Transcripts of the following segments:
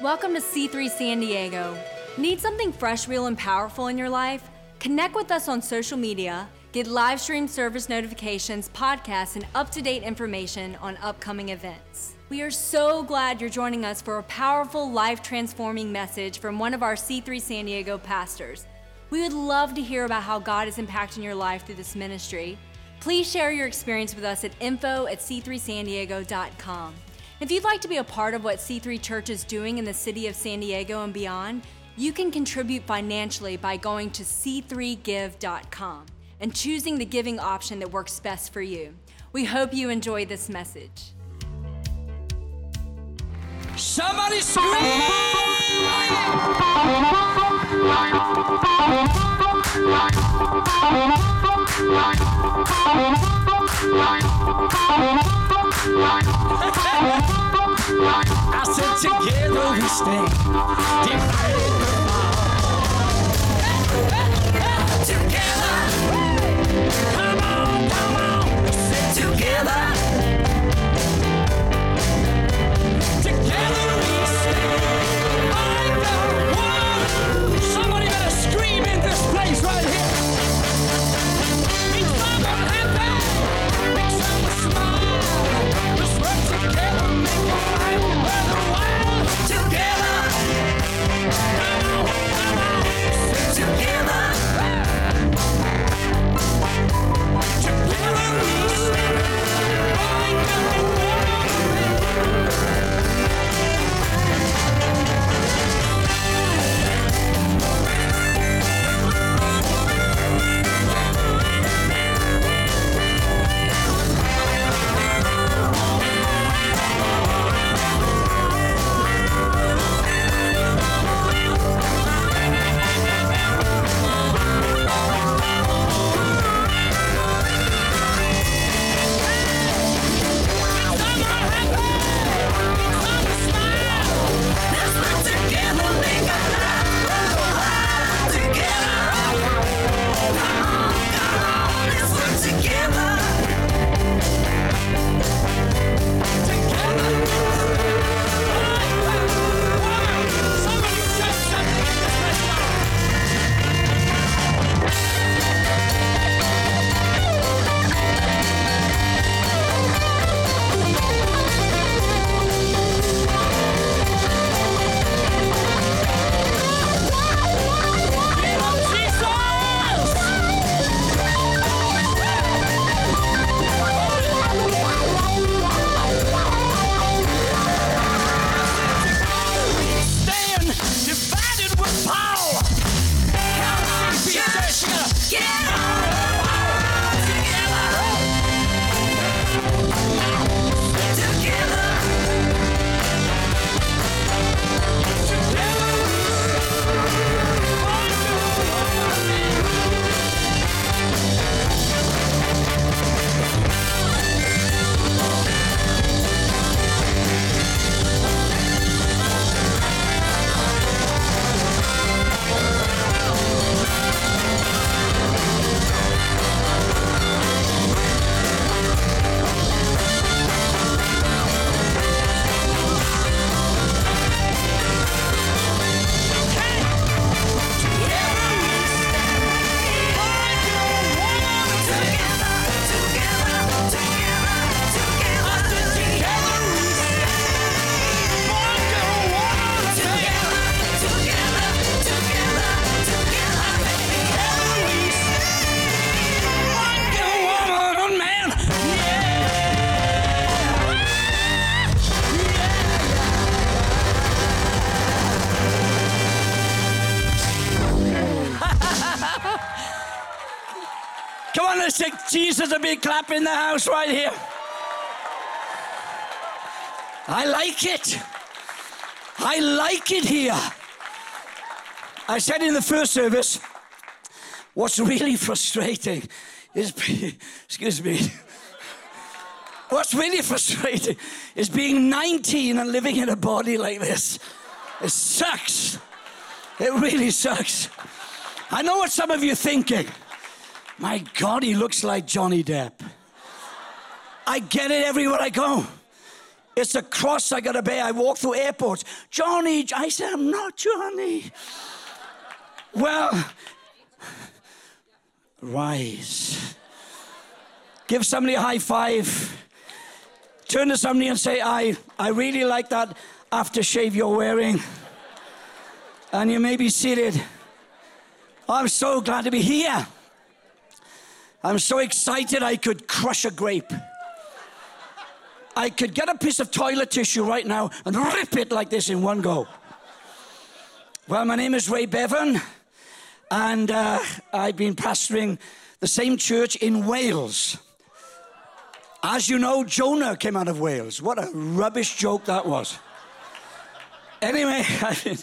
Welcome to C3 San Diego. Need something fresh, real, and powerful in your life? Connect with us on social media, get live stream service notifications, podcasts, and up to date information on upcoming events. We are so glad you're joining us for a powerful, life transforming message from one of our C3 San Diego pastors. We would love to hear about how God is impacting your life through this ministry. Please share your experience with us at info at c3sandiego.com. If you'd like to be a part of what C3 Church is doing in the city of San Diego and beyond, you can contribute financially by going to c3give.com and choosing the giving option that works best for you. We hope you enjoy this message. Somebody scream! I said together we stand. Together. Come on, come on. Together. Together Jesus a big clap in the house right here. I like it. I like it here. I said in the first service, what's really frustrating is, excuse me, what's really frustrating is being 19 and living in a body like this. It sucks. It really sucks. I know what some of you are thinking. My God, he looks like Johnny Depp. I get it everywhere I go. It's a cross I got to bear. I walk through airports. Johnny, I said, I'm not Johnny. well, rise. Give somebody a high five. Turn to somebody and say, I, I really like that aftershave you're wearing. And you may be seated. I'm so glad to be here. I'm so excited I could crush a grape. I could get a piece of toilet tissue right now and rip it like this in one go. Well, my name is Ray Bevan, and uh, I've been pastoring the same church in Wales. As you know, Jonah came out of Wales. What a rubbish joke that was. Anyway, I've been,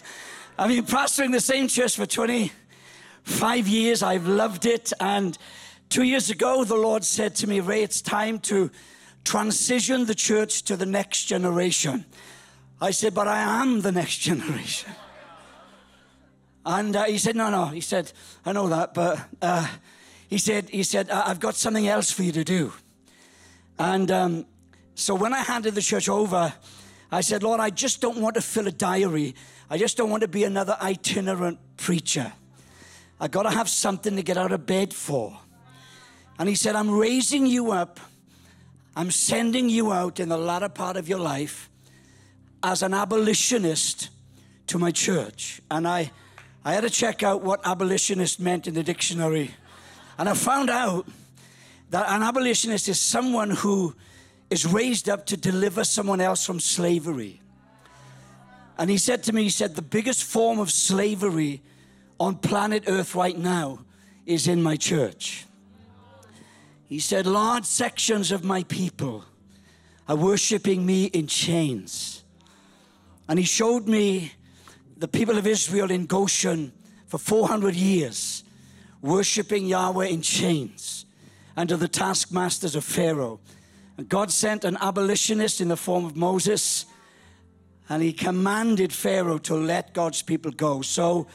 I've been pastoring the same church for 25 years. I've loved it, and Two years ago, the Lord said to me, Ray, it's time to transition the church to the next generation. I said, but I am the next generation. And uh, he said, no, no. He said, I know that, but uh, he said, he said, I've got something else for you to do. And um, so when I handed the church over, I said, Lord, I just don't want to fill a diary. I just don't want to be another itinerant preacher. I got to have something to get out of bed for. And he said, I'm raising you up. I'm sending you out in the latter part of your life as an abolitionist to my church. And I, I had to check out what abolitionist meant in the dictionary. And I found out that an abolitionist is someone who is raised up to deliver someone else from slavery. And he said to me, he said, the biggest form of slavery on planet Earth right now is in my church. He said, Large sections of my people are worshiping me in chains. And he showed me the people of Israel in Goshen for 400 years worshiping Yahweh in chains under the taskmasters of Pharaoh. And God sent an abolitionist in the form of Moses, and he commanded Pharaoh to let God's people go. So,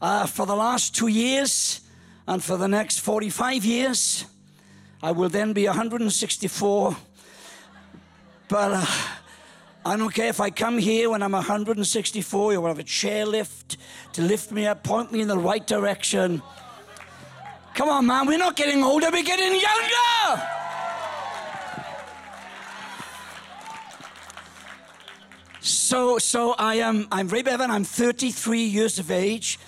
uh, for the last two years and for the next 45 years, I will then be 164. But uh, I don't care if I come here when I'm 164, you'll have a chairlift to lift me up, point me in the right direction. Come on, man, we're not getting older, we're getting younger. So, so I am, I'm Ray Bevan, I'm 33 years of age.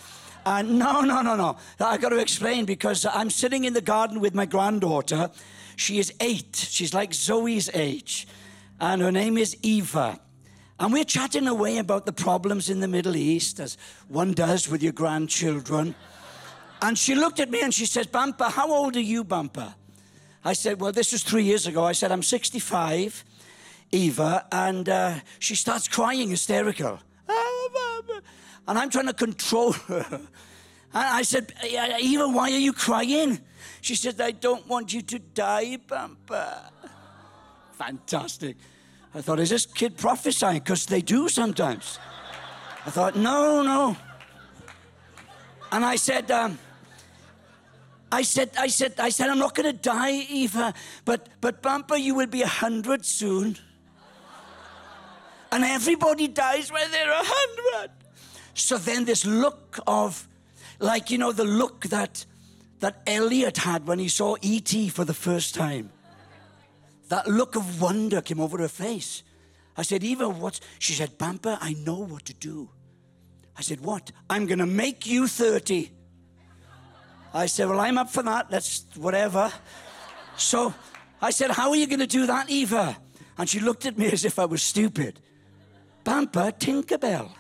Uh, no, no, no, no. I've got to explain because I'm sitting in the garden with my granddaughter. She is eight. She's like Zoe's age. And her name is Eva. And we're chatting away about the problems in the Middle East, as one does with your grandchildren. And she looked at me and she says, Bumper, how old are you, Bumper? I said, Well, this was three years ago. I said, I'm 65, Eva. And uh, she starts crying hysterical. And I'm trying to control her. And I said, Eva, why are you crying? She said, I don't want you to die, Bumper. Fantastic. I thought, is this kid prophesying? Because they do sometimes. I thought, no, no. And I said, um, I said, I said, I said, I'm not going to die, Eva, but, but Bumper, you will be a hundred soon. And everybody dies when they're a hundred. So then this look of, like, you know, the look that, that Elliot had when he saw E.T. for the first time. That look of wonder came over her face. I said, Eva, what? She said, Bumper, I know what to do. I said, What? I'm going to make you 30. I said, Well, I'm up for that. Let's, whatever. So I said, How are you going to do that, Eva? And she looked at me as if I was stupid. Bumper, Tinkerbell.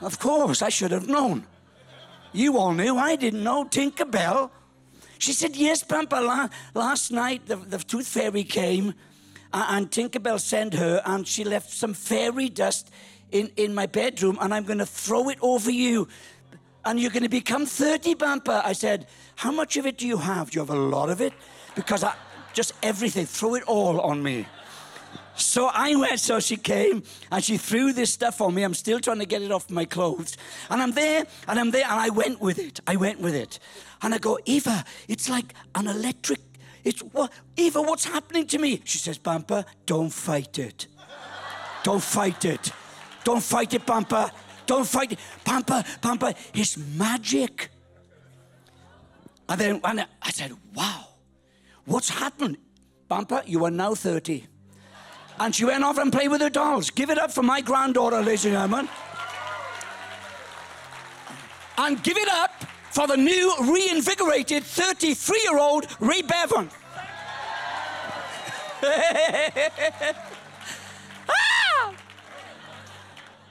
Of course, I should have known. You all knew. I didn't know. Tinkerbell. She said, Yes, Pampa. La- last night the, the tooth fairy came and Tinkerbell sent her and she left some fairy dust in, in my bedroom and I'm going to throw it over you. And you're going to become 30, Bumper. I said, How much of it do you have? Do you have a lot of it? Because I just everything, throw it all on me. So I went, so she came and she threw this stuff on me. I'm still trying to get it off my clothes. And I'm there and I'm there and I went with it. I went with it. And I go, Eva, it's like an electric, It's what, Eva, what's happening to me? She says, Bumper, don't fight it. don't fight it. Don't fight it, Bumper. Don't fight it. Bumper, Bumper, it's magic. And then and I said, wow, what's happened? Bumper, you are now 30. And she went off and played with her dolls. Give it up for my granddaughter, ladies and gentlemen. And give it up for the new, reinvigorated 33 year old Ray Bevan. ah!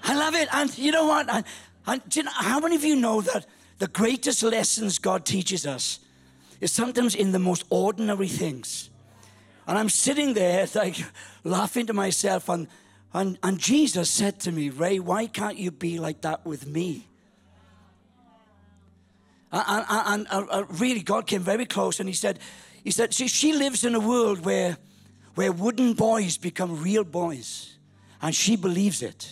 I love it. And you know what? And, and you know, how many of you know that the greatest lessons God teaches us is sometimes in the most ordinary things? And I'm sitting there, like, laughing to myself. And, and, and Jesus said to me, Ray, why can't you be like that with me? And, and, and, really, God came very close and He said, He said, see, she lives in a world where, where wooden boys become real boys. And she believes it.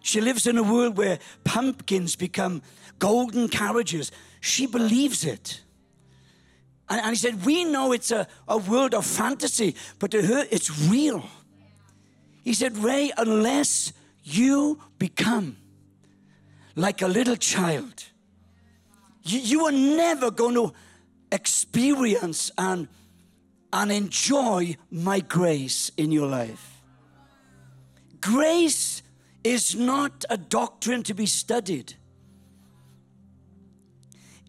She lives in a world where pumpkins become golden carriages. She believes it. And, and he said, We know it's a, a world of fantasy, but to her, it's real. He said, Ray, unless you become like a little child, you, you are never going to experience and, and enjoy my grace in your life. Grace is not a doctrine to be studied.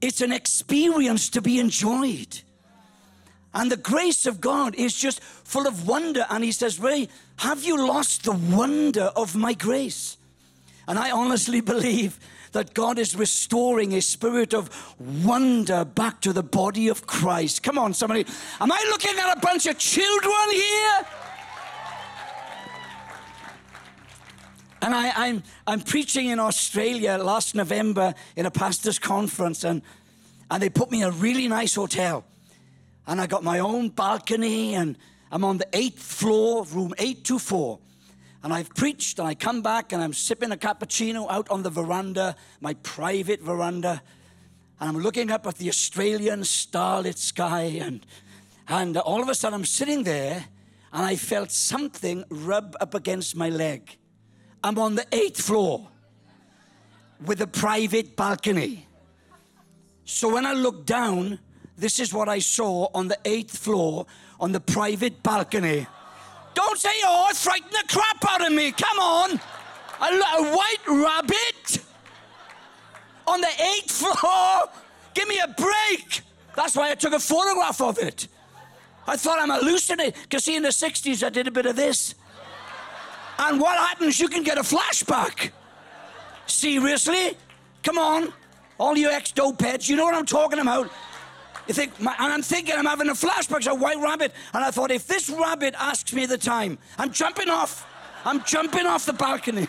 It's an experience to be enjoyed. And the grace of God is just full of wonder. And He says, Ray, have you lost the wonder of my grace? And I honestly believe that God is restoring a spirit of wonder back to the body of Christ. Come on, somebody. Am I looking at a bunch of children here? And I, am I'm, I'm preaching in Australia last November in a pastor's conference, and, and they put me in a really nice hotel. And I got my own balcony, and I'm on the eighth floor, room 824. And I've preached, and I come back, and I'm sipping a cappuccino out on the veranda, my private veranda. And I'm looking up at the Australian starlit sky, and, and all of a sudden I'm sitting there, and I felt something rub up against my leg. I'm on the eighth floor with a private balcony. So when I looked down, this is what I saw on the eighth floor on the private balcony. Don't say, oh, it frightened the crap out of me. Come on. A, a white rabbit on the eighth floor. Give me a break. That's why I took a photograph of it. I thought I'm hallucinating. Because, see, in the 60s, I did a bit of this. And what happens? You can get a flashback. Seriously? Come on. All you ex dope heads, you know what I'm talking about. You think, my, and I'm thinking I'm having a flashback of White Rabbit. And I thought, if this rabbit asks me the time, I'm jumping off. I'm jumping off the balcony.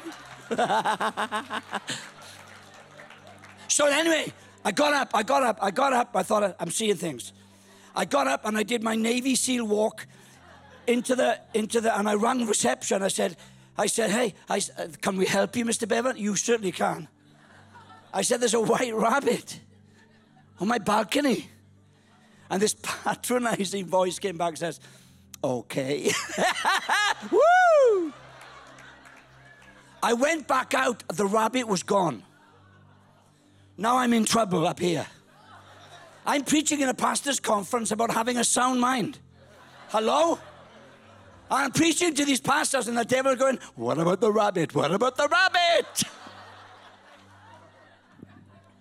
so anyway, I got up, I got up, I got up. I thought, I'm seeing things. I got up and I did my Navy SEAL walk into the, into the, and I rang reception. I said, I said, hey, I, uh, can we help you, Mr. Bevan? You certainly can. I said, there's a white rabbit on my balcony. And this patronizing voice came back and says, okay. Woo! I went back out, the rabbit was gone. Now I'm in trouble up here. I'm preaching in a pastor's conference about having a sound mind. Hello? I'm preaching to these pastors, and the devil going, What about the rabbit? What about the rabbit?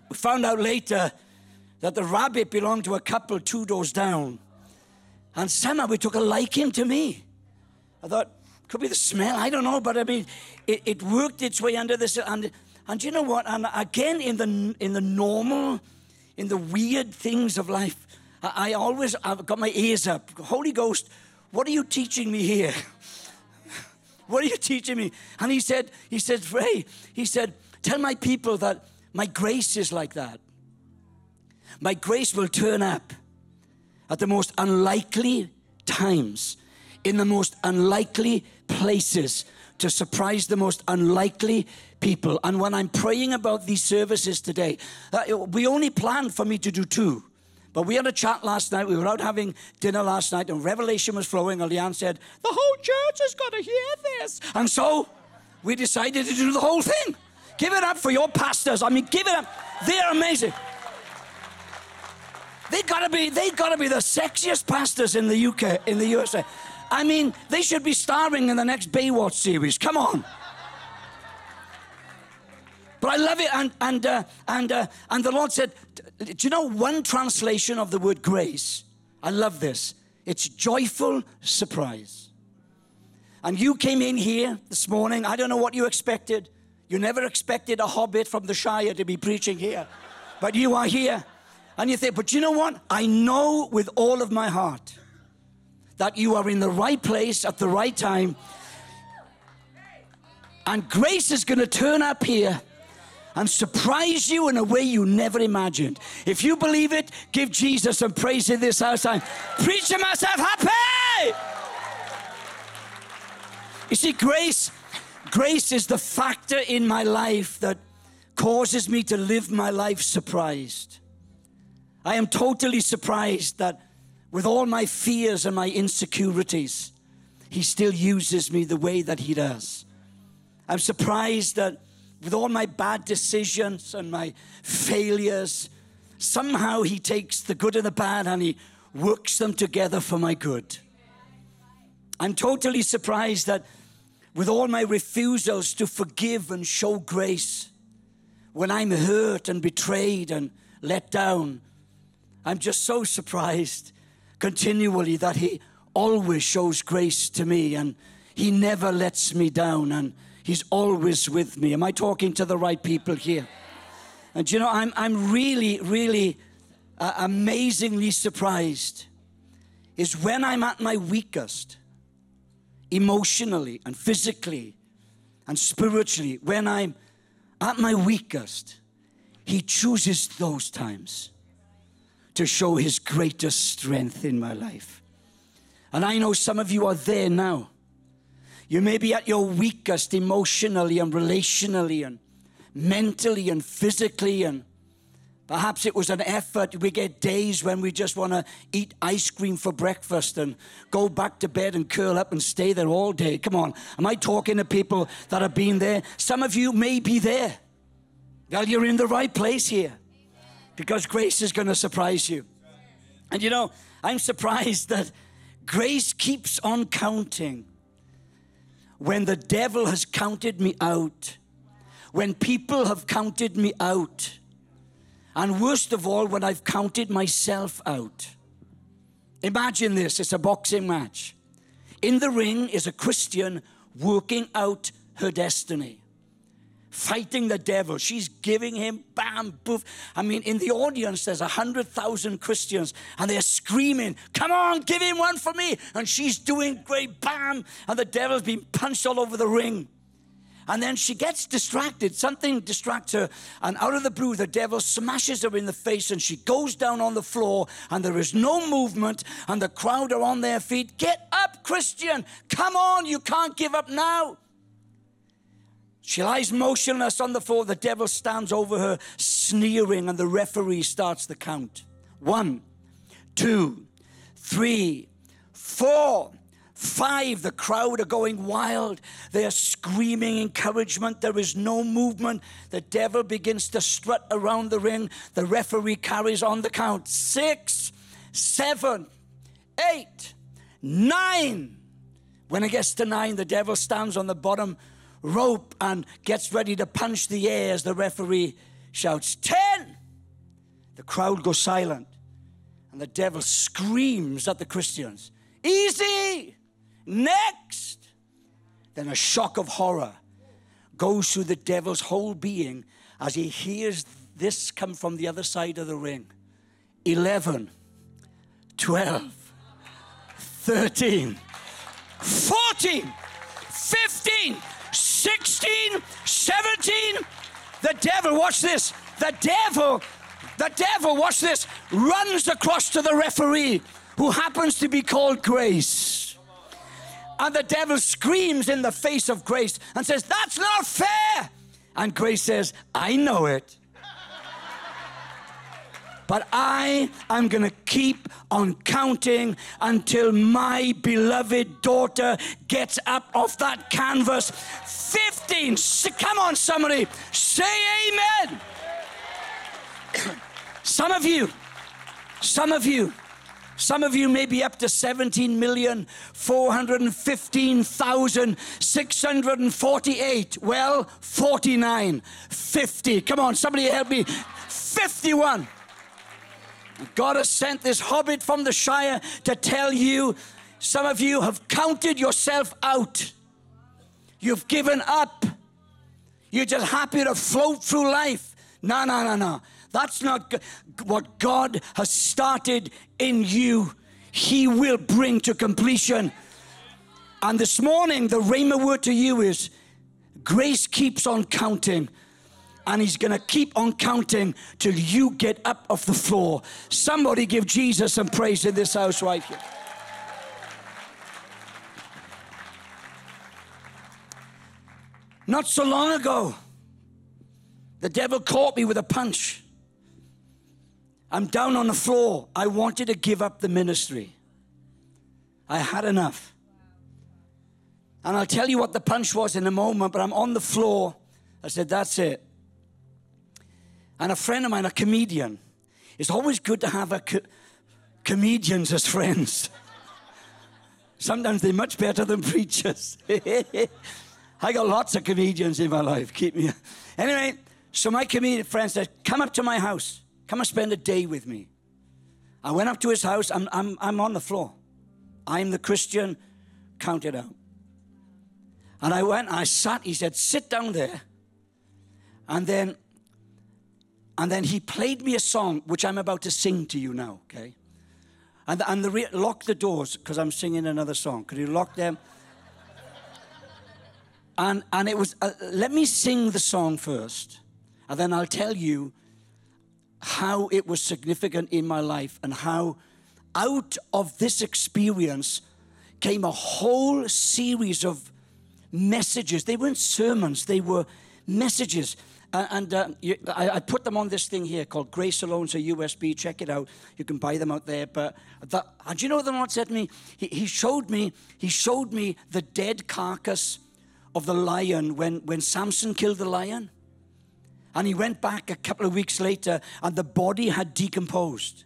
we found out later that the rabbit belonged to a couple two doors down. And somehow it took a liking to me. I thought, could be the smell, I don't know, but I mean, it, it worked its way under this. And, and you know what? And again, in the, in the normal, in the weird things of life, I, I always, I've got my ears up. Holy Ghost, what are you teaching me here? what are you teaching me? And he said, he said, Ray, he said, tell my people that my grace is like that. My grace will turn up at the most unlikely times, in the most unlikely places, to surprise the most unlikely people. And when I'm praying about these services today, uh, we only planned for me to do two But we had a chat last night. We were out having dinner last night, and revelation was flowing. And Leanne said, The whole church has got to hear this. And so we decided to do the whole thing. Give it up for your pastors. I mean, give it up. They're amazing. They gotta be, they gotta be the sexiest pastors in the UK, in the USA. I mean, they should be starring in the next Baywatch series. Come on. But I love it, and and uh, and uh, and the Lord said, "Do you know one translation of the word grace? I love this. It's joyful surprise." And you came in here this morning. I don't know what you expected. You never expected a hobbit from the Shire to be preaching here, but you are here, and you think, "But you know what? I know with all of my heart." that you are in the right place at the right time. And grace is going to turn up here and surprise you in a way you never imagined. If you believe it, give Jesus some praise in this house. I'm preaching myself happy. You see, grace, grace is the factor in my life that causes me to live my life surprised. I am totally surprised that with all my fears and my insecurities, He still uses me the way that He does. I'm surprised that with all my bad decisions and my failures, somehow He takes the good and the bad and He works them together for my good. I'm totally surprised that with all my refusals to forgive and show grace, when I'm hurt and betrayed and let down, I'm just so surprised continually that He always shows grace to me and He never lets me down and He's always with me. Am I talking to the right people here? And you know, I'm, I'm really, really uh, amazingly surprised is when I'm at my weakest, emotionally and physically and spiritually, when I'm at my weakest, He chooses those times to show His greatest strength in my life. And I know some of you are there now. You may be at your weakest emotionally and relationally and mentally and physically and Perhaps it was an effort. We get days when we just want to eat ice cream for breakfast and go back to bed and curl up and stay there all day. Come on. Am I talking to people that have been there? Some of you may be there. Well, you're in the right place here because grace is going to surprise you. And you know, I'm surprised that grace keeps on counting when the devil has counted me out, when people have counted me out, and worst of all, when I've counted myself out. Imagine this it's a boxing match. In the ring is a Christian working out her destiny fighting the devil. She's giving him bam, boof. I mean, in the audience, there's a hundred thousand Christians and they're screaming, Come on, give him one for me. And she's doing great, bam. And the devil's been punched all over the ring. And then she gets distracted. Something distracts her. And out of the blue, the devil smashes her in the face and she goes down on the floor and there is no movement. And the crowd are on their feet. Get up, Christian. Come on. You can't give up now. She lies motionless on the floor. The devil stands over her, sneering, and the referee starts the count. One, two, three, four, five. The crowd are going wild. They are screaming encouragement. There is no movement. The devil begins to strut around the ring. The referee carries on the count. Six, seven, eight, nine. When it gets to nine, the devil stands on the bottom rope and gets ready to punch the air as the referee shouts, 10! The crowd goes silent and the devil screams at the Christians, Easy! Next! Then a shock of horror goes through the devil's whole being as he hears this come from the other side of the ring 11, 12, 13, 14, 15, 16, 17. The devil, watch this. The devil, the devil, watch this, runs across to the referee who happens to be called Grace. And the devil screams in the face of Grace and says, That's not fair. And Grace says, I know it. But I am going to keep on counting until my beloved daughter gets up off that canvas. 15. Come on, somebody. Say amen. some of you, some of you, some of you may be up to 17,415,648. Well, 49, 50. Come on, somebody help me. 51. God has sent this hobbit from the Shire to tell you some of you have counted yourself out. You've given up. You're just happy to float through life. No, no, no, no. That's not what God has started in you. He will bring to completion. And this morning, the rhema word to you is grace keeps on counting. And he's going to keep on counting till you get up off the floor. Somebody give Jesus some praise in this house right here. Not so long ago, the devil caught me with a punch. I'm down on the floor. I wanted to give up the ministry. I had enough. And I'll tell you what the punch was in a moment, but I'm on the floor. I said, That's it. And a friend of mine, a comedian, it's always good to have a co- comedians as friends. Sometimes they're much better than preachers. I got lots of comedians in my life. Keep me. Anyway, so my comedian friend said, Come up to my house. Come and spend a day with me. I went up to his house. I'm, I'm, I'm on the floor. I'm the Christian, counted out. And I went, I sat, he said, sit down there. And then, and then he played me a song, which I'm about to sing to you now, okay? And, and the re- lock the doors, because I'm singing another song. Could you lock them? and, and it was, uh, let me sing the song first, and then I'll tell you how it was significant in my life and how out of this experience came a whole series of messages. They weren't sermons, they were messages. And uh, you, I, I, put them on this thing here called Grace Alone. A USB. Check it out. You can buy them out there. But the, and you know what the Lord said to me? He, he showed me. He showed me the dead carcass of the lion when when Samson killed the lion. And he went back a couple of weeks later, and the body had decomposed.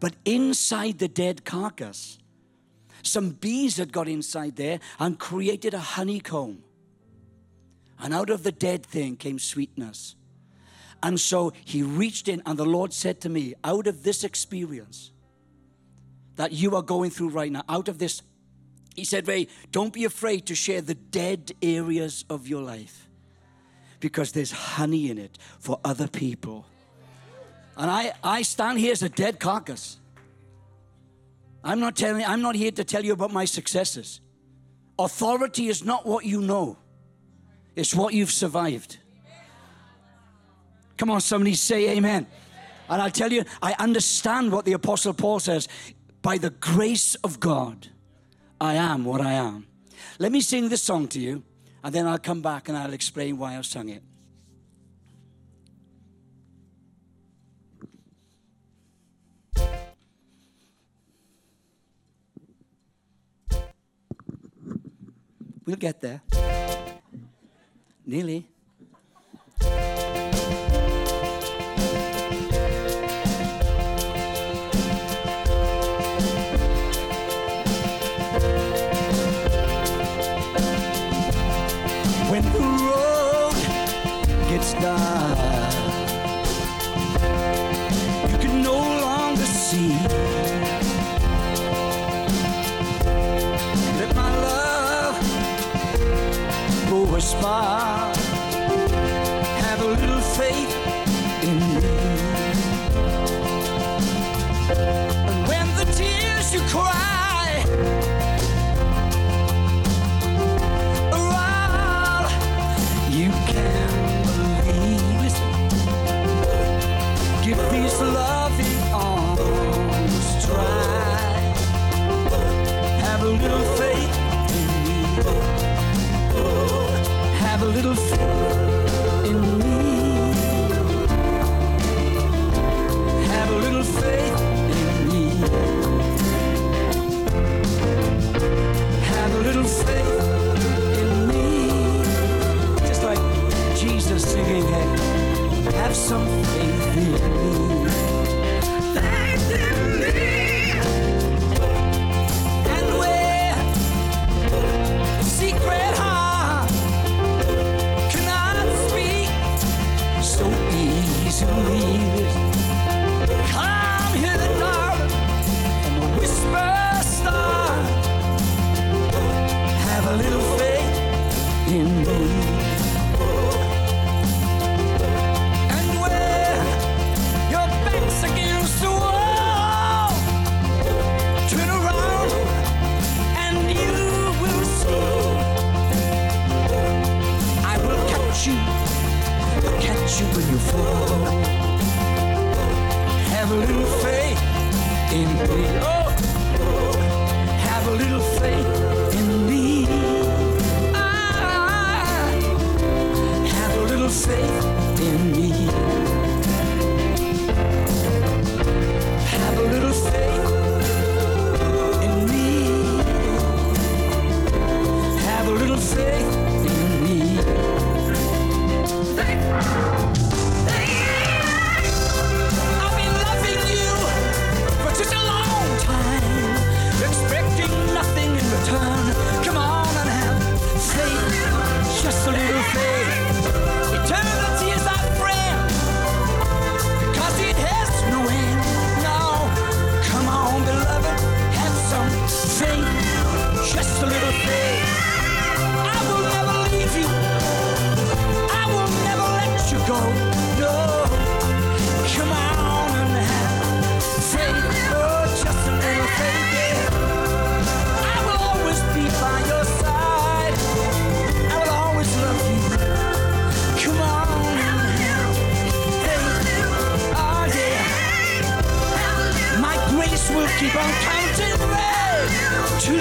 But inside the dead carcass, some bees had got inside there and created a honeycomb. And out of the dead thing came sweetness. And so he reached in, and the Lord said to me, Out of this experience that you are going through right now, out of this, he said, Ray, don't be afraid to share the dead areas of your life because there's honey in it for other people. And I, I stand here as a dead carcass. I'm not telling I'm not here to tell you about my successes. Authority is not what you know. It's what you've survived. Come on, somebody say amen. And I'll tell you, I understand what the Apostle Paul says. By the grace of God, I am what I am. Let me sing this song to you. And then I'll come back and I'll explain why I sung it. We'll get there. Nearly.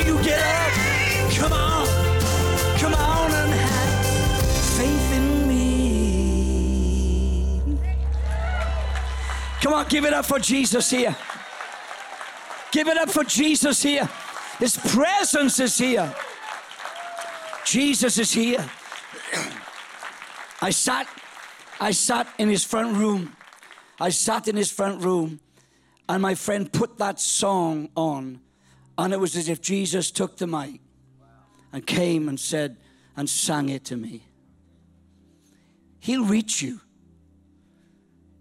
You get up. Come on. Come on and have faith in me. Come on, give it up for Jesus here. Give it up for Jesus here. His presence is here. Jesus is here. I sat, I sat in his front room. I sat in his front room, and my friend put that song on, and it was as if Jesus took the mic and came and said and sang it to me. He'll reach you.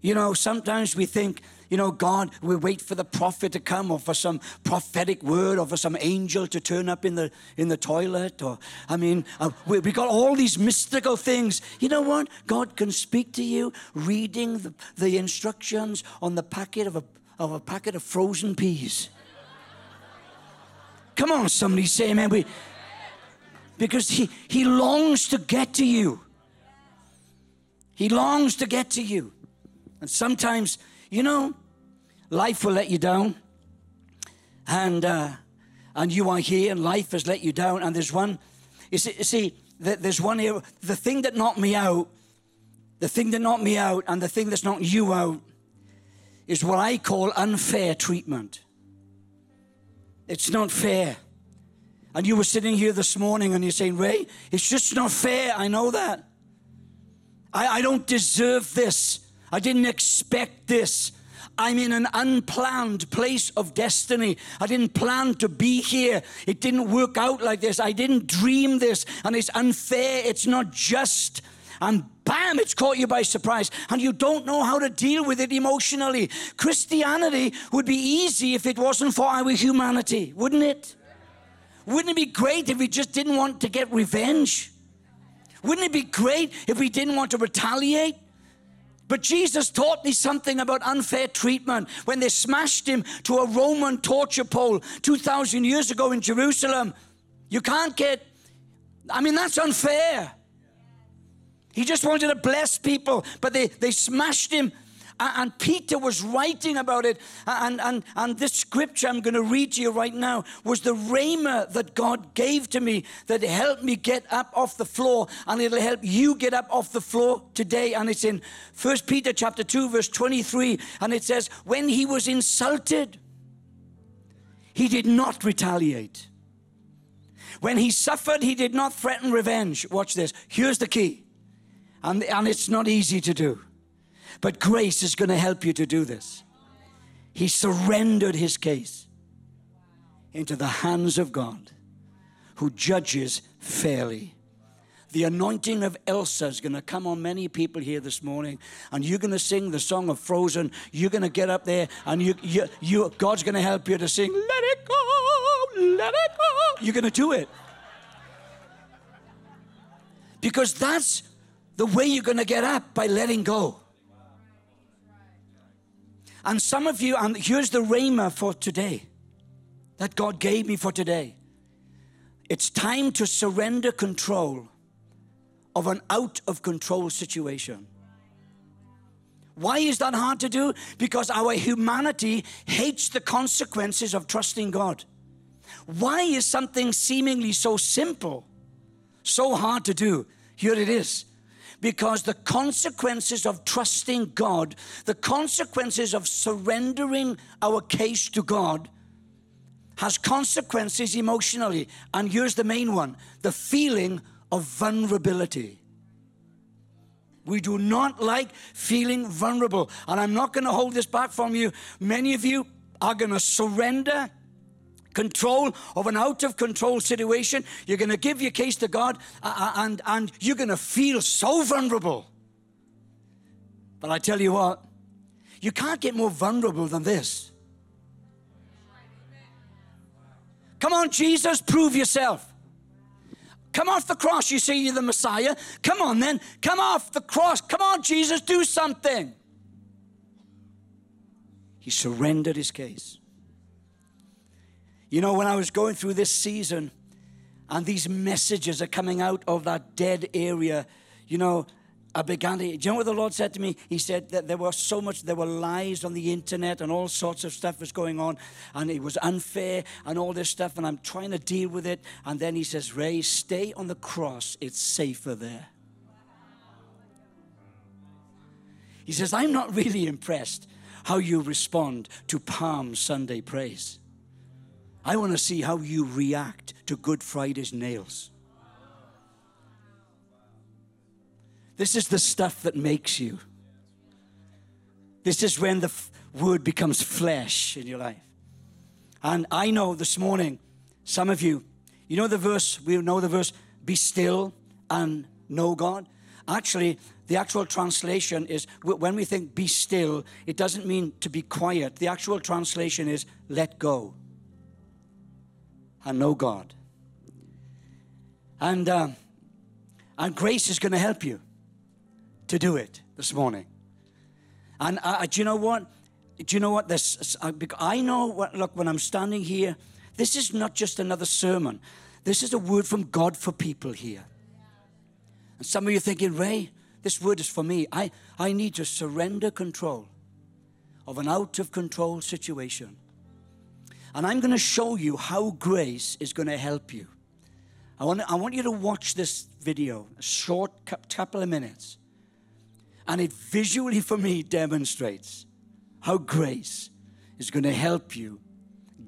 You know, sometimes we think, you know, God, we wait for the prophet to come or for some prophetic word or for some angel to turn up in the in the toilet or I mean, uh, we, we got all these mystical things. You know what? God can speak to you reading the, the instructions on the packet of a of a packet of frozen peas. Come on, somebody say amen. We, because he, he longs to get to you. He longs to get to you. And sometimes, you know, life will let you down. And, uh, and you are here, and life has let you down. And there's one, you see, you see there's one here. The thing that knocked me out, the thing that knocked me out, and the thing that's knocked you out is what I call unfair treatment. It's not fair. And you were sitting here this morning and you're saying, Ray, it's just not fair. I know that. I, I don't deserve this. I didn't expect this. I'm in an unplanned place of destiny. I didn't plan to be here. It didn't work out like this. I didn't dream this. And it's unfair. It's not just. And bam, it's caught you by surprise. And you don't know how to deal with it emotionally. Christianity would be easy if it wasn't for our humanity, wouldn't it? Wouldn't it be great if we just didn't want to get revenge? Wouldn't it be great if we didn't want to retaliate? But Jesus taught me something about unfair treatment when they smashed him to a Roman torture pole 2,000 years ago in Jerusalem. You can't get, I mean, that's unfair. He just wanted to bless people, but they, they smashed him. And Peter was writing about it. And, and, and this scripture I'm going to read to you right now was the rhema that God gave to me that helped me get up off the floor. And it'll help you get up off the floor today. And it's in 1 Peter chapter 2, verse 23. And it says, When he was insulted, he did not retaliate. When he suffered, he did not threaten revenge. Watch this. Here's the key. And, and it's not easy to do. But grace is going to help you to do this. He surrendered his case into the hands of God, who judges fairly. The anointing of Elsa is going to come on many people here this morning, and you're going to sing the song of Frozen. You're going to get up there, and you, you, you, God's going to help you to sing, Let it go, let it go. You're going to do it. Because that's the way you're going to get up by letting go. And some of you, and here's the rhema for today that God gave me for today. It's time to surrender control of an out of control situation. Why is that hard to do? Because our humanity hates the consequences of trusting God. Why is something seemingly so simple so hard to do? Here it is. Because the consequences of trusting God, the consequences of surrendering our case to God, has consequences emotionally. And here's the main one the feeling of vulnerability. We do not like feeling vulnerable. And I'm not going to hold this back from you. Many of you are going to surrender control of an out of control situation. You're going to give your case to God uh, uh, and, and you're going to feel so vulnerable. But I tell you what, you can't get more vulnerable than this. Come on, Jesus, prove yourself. Come off the cross. You say you're the Messiah. Come on, then. Come off the cross. Come on, Jesus, do something. He surrendered his case. You know, when I was going through this season and these messages are coming out of that dead area, you know, I began to, do you know what the Lord said to me? He said that there was so much, there were lies on the internet and all sorts of stuff was going on and it was unfair and all this stuff and I'm trying to deal with it. And then he says, Ray, stay on the cross. It's safer there. He says, I'm not really impressed how you respond to Palm Sunday praise. I want to see how you react to Good Friday's nails. This is the stuff that makes you. This is when the f- word becomes flesh in your life. And I know this morning, some of you, you know the verse, we know the verse, be still and know God. Actually, the actual translation is when we think be still, it doesn't mean to be quiet. The actual translation is let go and know God. And, uh, and grace is going to help you to do it this morning. And uh, do you know what? Do you know what? This I know. What, look, when I'm standing here, this is not just another sermon. This is a word from God for people here. And some of you thinking, Ray, this word is for me. I, I need to surrender control of an out of control situation. And I'm going to show you how grace is going to help you. I want, I want you to watch this video, a short couple of minutes. And it visually, for me, demonstrates how grace is going to help you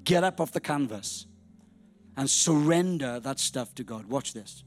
get up off the canvas and surrender that stuff to God. Watch this.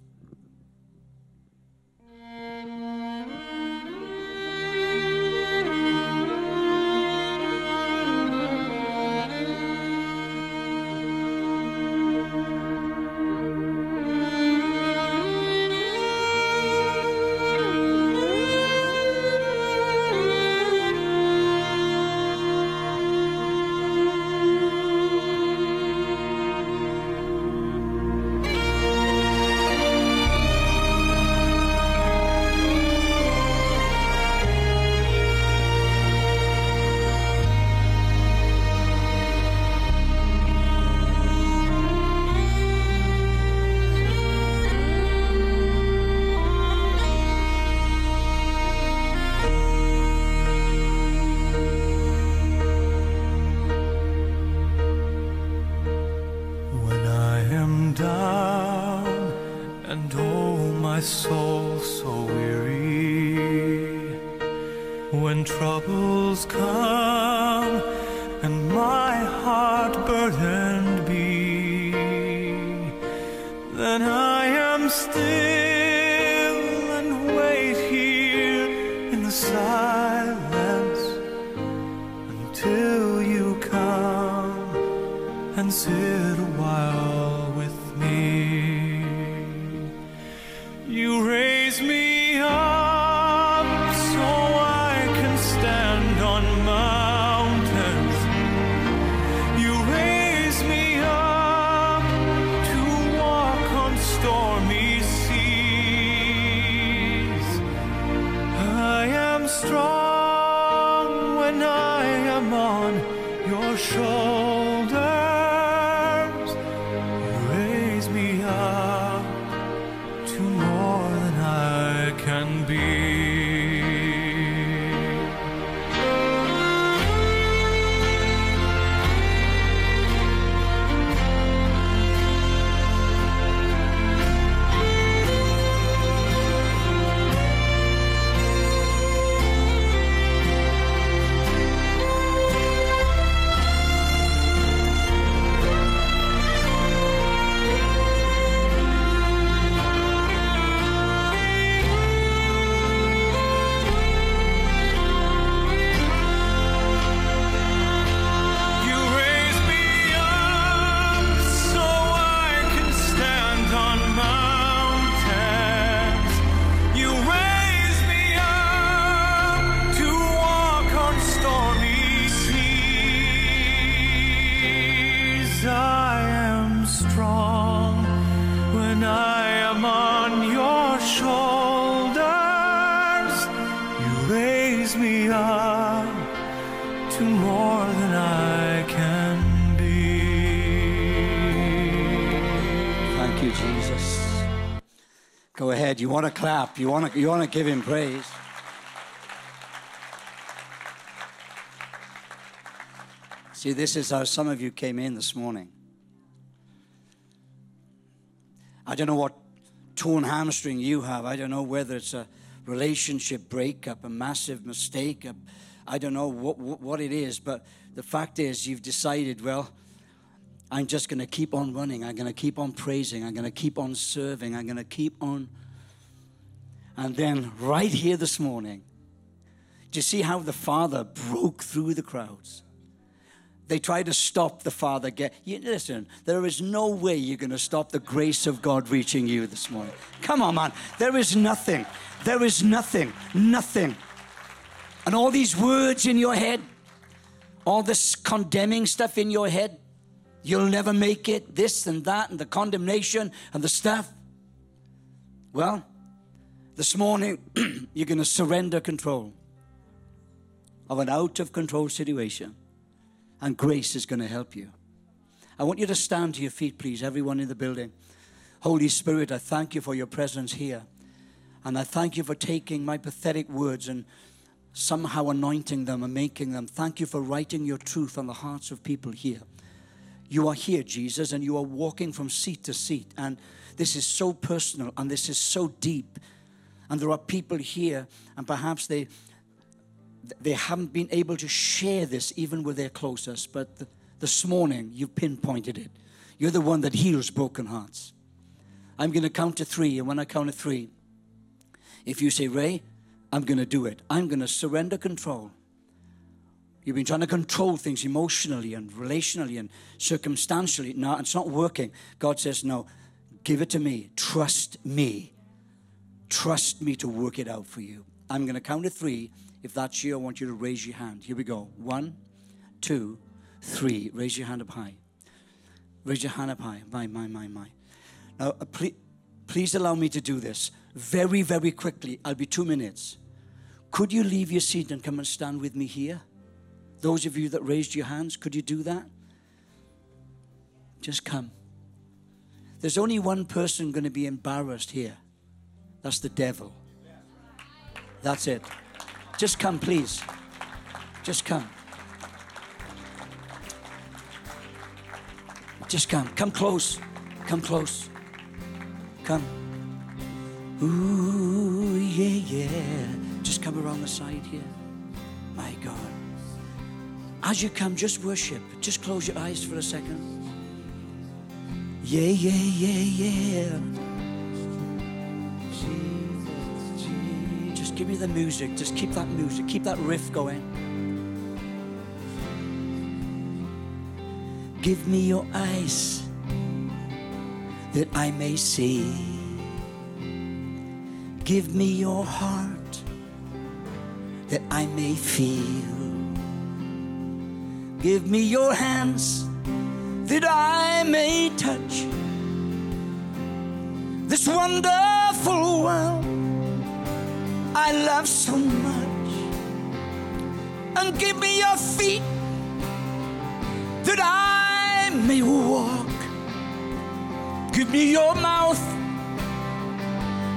Go ahead. You want to clap. You want to, you want to give him praise. See, this is how some of you came in this morning. I don't know what torn hamstring you have. I don't know whether it's a relationship breakup, a massive mistake. a- I don't know what, what it is, but the fact is, you've decided, well, I'm just going to keep on running. I'm going to keep on praising. I'm going to keep on serving. I'm going to keep on. And then, right here this morning, do you see how the Father broke through the crowds? They tried to stop the Father. Get you listen. There is no way you're going to stop the grace of God reaching you this morning. Come on, man. There is nothing. There is nothing. Nothing. And all these words in your head, all this condemning stuff in your head, you'll never make it. This and that, and the condemnation and the stuff. Well, this morning you're going to surrender control of an out of control situation and grace is going to help you. I want you to stand to your feet, please, everyone in the building. Holy Spirit, I thank you for your presence here. And I thank you for taking my pathetic words and somehow anointing them and making them. Thank you for writing your truth on the hearts of people here. You are here, Jesus, and you are walking from seat to seat. And this is so personal and this is so deep. And there are people here, and perhaps they they haven't been able to share this even with their closest, but th- this morning you've pinpointed it. You're the one that heals broken hearts. I'm going to count to three, and when I count to three, if you say, Ray, I'm going to do it, I'm going to surrender control. You've been trying to control things emotionally and relationally and circumstantially. No, it's not working. God says, No, give it to me. Trust me. Trust me to work it out for you. I'm going to count to three. If that's you, I want you to raise your hand. Here we go. One, two, three. Raise your hand up high. Raise your hand up high. My, my, my, my. Now, uh, please, please allow me to do this very, very quickly. I'll be two minutes. Could you leave your seat and come and stand with me here? Those of you that raised your hands, could you do that? Just come. There's only one person going to be embarrassed here. That's the devil. That's it. Just come, please. Just come. Just come. Come close. Come close. Come. Ooh, yeah, yeah. Just come around the side here. My God. As you come, just worship. Just close your eyes for a second. Yeah, yeah, yeah, yeah. Just give me the music. Just keep that music. Keep that riff going. Give me your eyes that I may see. Give me your heart that I may feel. Give me your hands that I may touch this wonderful world I love so much. And give me your feet that I may walk. Give me your mouth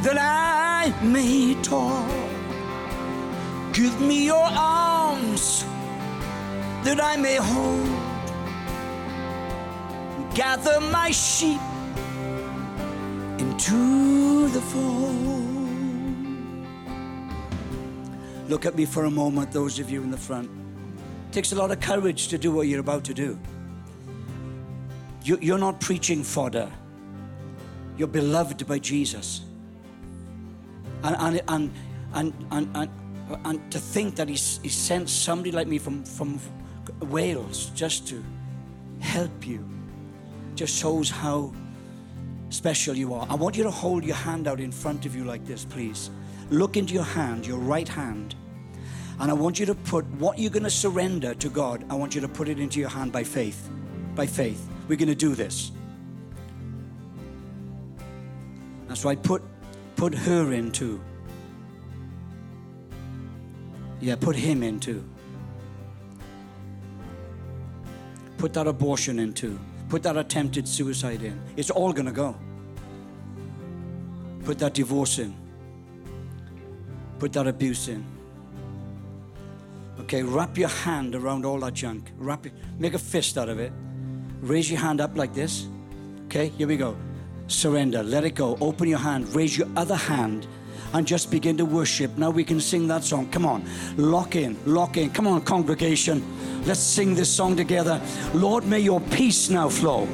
that I may talk. Give me your arms that I may hold. Gather my sheep into the fold. Look at me for a moment, those of you in the front. It takes a lot of courage to do what you're about to do. You, you're not preaching fodder. You're beloved by Jesus. And, and, and, and, and, and, to think that he's, he sent somebody like me from, from Wales just to help you just shows how special you are. I want you to hold your hand out in front of you like this, please. Look into your hand, your right hand. And I want you to put what you're going to surrender to God, I want you to put it into your hand by faith. By faith. We're going to do this. That's right. Put put her into. Yeah, put him into. Put that abortion into. Put that attempted suicide in. It's all going to go. Put that divorce in. Put that abuse in. Okay, wrap your hand around all that junk. Wrap it, make a fist out of it. Raise your hand up like this. Okay, here we go. Surrender, let it go. Open your hand, raise your other hand, and just begin to worship. Now we can sing that song. Come on, lock in, lock in. Come on, congregation. Let's sing this song together. Lord, may your peace now flow.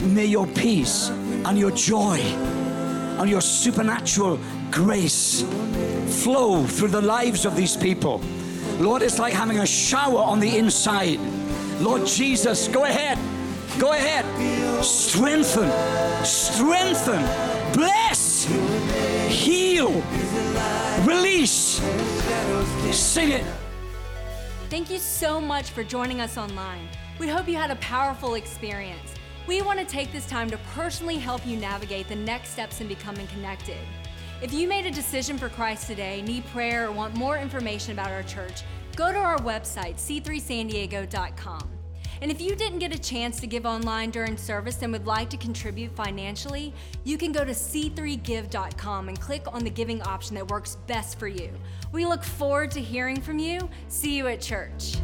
May your peace and your joy and your supernatural grace flow through the lives of these people. Lord, it's like having a shower on the inside. Lord Jesus, go ahead. Go ahead. Strengthen. Strengthen. Bless. Heal. Release. Sing it. Thank you so much for joining us online. We hope you had a powerful experience. We want to take this time to personally help you navigate the next steps in becoming connected. If you made a decision for Christ today, need prayer, or want more information about our church, go to our website, c3sandiego.com. And if you didn't get a chance to give online during service and would like to contribute financially, you can go to c3give.com and click on the giving option that works best for you. We look forward to hearing from you. See you at church.